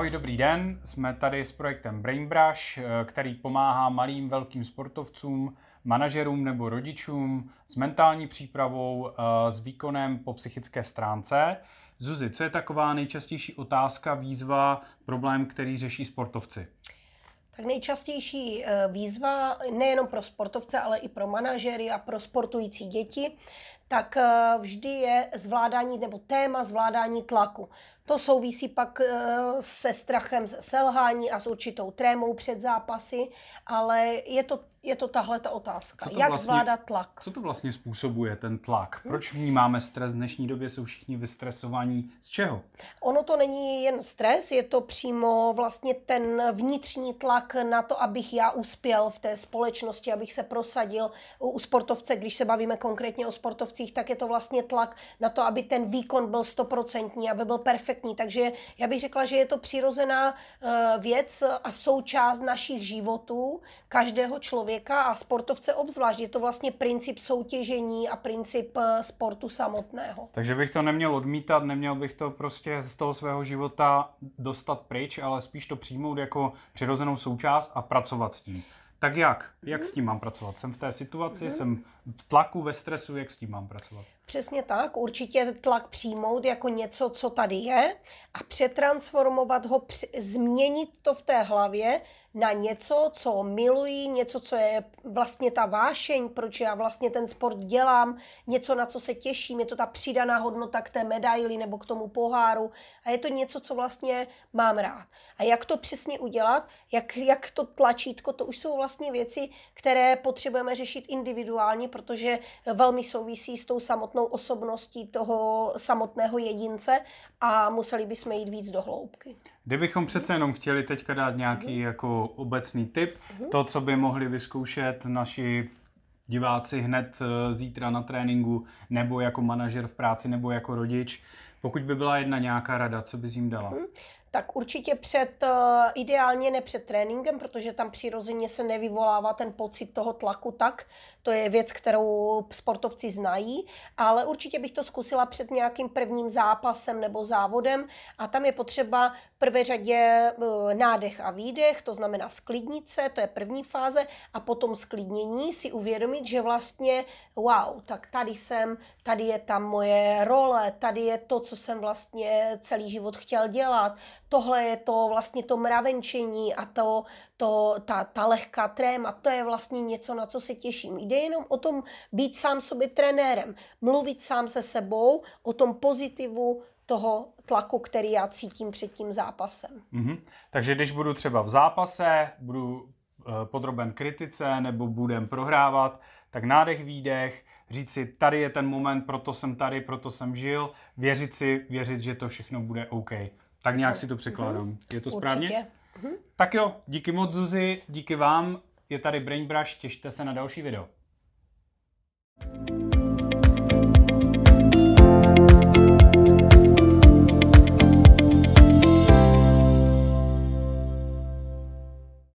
Ahoj, dobrý den. Jsme tady s projektem Brainbrush, eh, který pomáhá malým, velkým sportovcům, manažerům nebo rodičům s mentální přípravou, eh, s výkonem po psychické stránce. Zuzi, co je taková nejčastější otázka, výzva, problém, který řeší sportovci? Tak nejčastější eh, výzva nejenom pro sportovce, ale i pro manažery a pro sportující děti, tak vždy je zvládání nebo téma zvládání tlaku. To souvisí pak eh, se strachem z selhání a s určitou trémou před zápasy, ale je to je to tahle ta otázka. Jak vlastně, zvládat tlak? Co to vlastně způsobuje, ten tlak? Proč vnímáme stres? V dnešní době jsou všichni vystresovaní. Z čeho? Ono to není jen stres, je to přímo vlastně ten vnitřní tlak na to, abych já uspěl v té společnosti, abych se prosadil. U sportovce, když se bavíme konkrétně o sportovcích, tak je to vlastně tlak na to, aby ten výkon byl stoprocentní, aby byl perfektní. Takže já bych řekla, že je to přirozená eh, věc a součást našich životů, každého člověka člověka a sportovce obzvlášť. Je to vlastně princip soutěžení a princip eh, sportu samotného. Takže bych to neměl odmítat, neměl bych to prostě z toho svého života dostat pryč, ale spíš to přijmout jako přirozenou součást a pracovat s tím. Tak jak? Jak s tím mám pracovat? Jsem v té situaci, mm. jsem v tlaku, ve stresu, jak s tím mám pracovat? Přesně tak, určitě tlak přijmout jako něco, co tady je a přetransformovat ho, změnit to v té hlavě na něco, co miluji, něco, co je vlastně ta vášeň, proč já vlastně ten sport dělám, něco, na co se těším, je to ta přidaná hodnota k té medaili nebo k tomu poháru a je to něco, co vlastně mám rád. A jak to přesně udělat, jak, jak to tlačítko, to už jsou vlastně věci, které potřebujeme řešit individuálně, protože velmi souvisí s tou samotnou osobností toho samotného jedince a museli bychom jít víc do hloubky. Kdybychom přece jenom chtěli teďka dát nějaký uh-huh. jako obecný tip, uh-huh. to, co by mohli vyzkoušet naši diváci hned eh, zítra na tréninku, nebo jako manažer v práci, nebo jako rodič, pokud by byla jedna nějaká rada, co bys jim dala? Uh-huh tak určitě před, eh, ideálně ne před tréninkem, protože tam přirozeně se nevyvolává ten pocit toho tlaku tak. To je věc, kterou sportovci znají, ale určitě bych to zkusila před nějakým prvním zápasem nebo závodem a tam je potřeba v prvé řadě eh, nádech a výdech, to znamená sklidnit se, to je první fáze a potom sklidnění si uvědomit, že vlastně wow, tak tady jsem, tady je tam moje role, tady je to, co jsem vlastně celý život chtěl dělat, tohle je to vlastně to mravenčení a to, to, ta, ta lehká tréma, to je vlastně něco, na co se těším. Jde jenom o tom být sám sobě trenérem, mluvit sám se sebou o tom pozitivu toho tlaku, který já cítím před tím zápasem. Mm-hmm. Takže když budu třeba v zápase, budu uh, podroben kritice nebo budem prohrávat, tak nádech, výdech, říct si, tady je ten moment, proto jsem tady, proto jsem žil, věřit si, věřit, že to všechno bude OK. Tak nějak si to překládám. Mhm. Je to správně? Určitě. Mhm. Tak jo, díky moc Zuzi, díky vám. Je tady Brainbrush, těšte se na další video.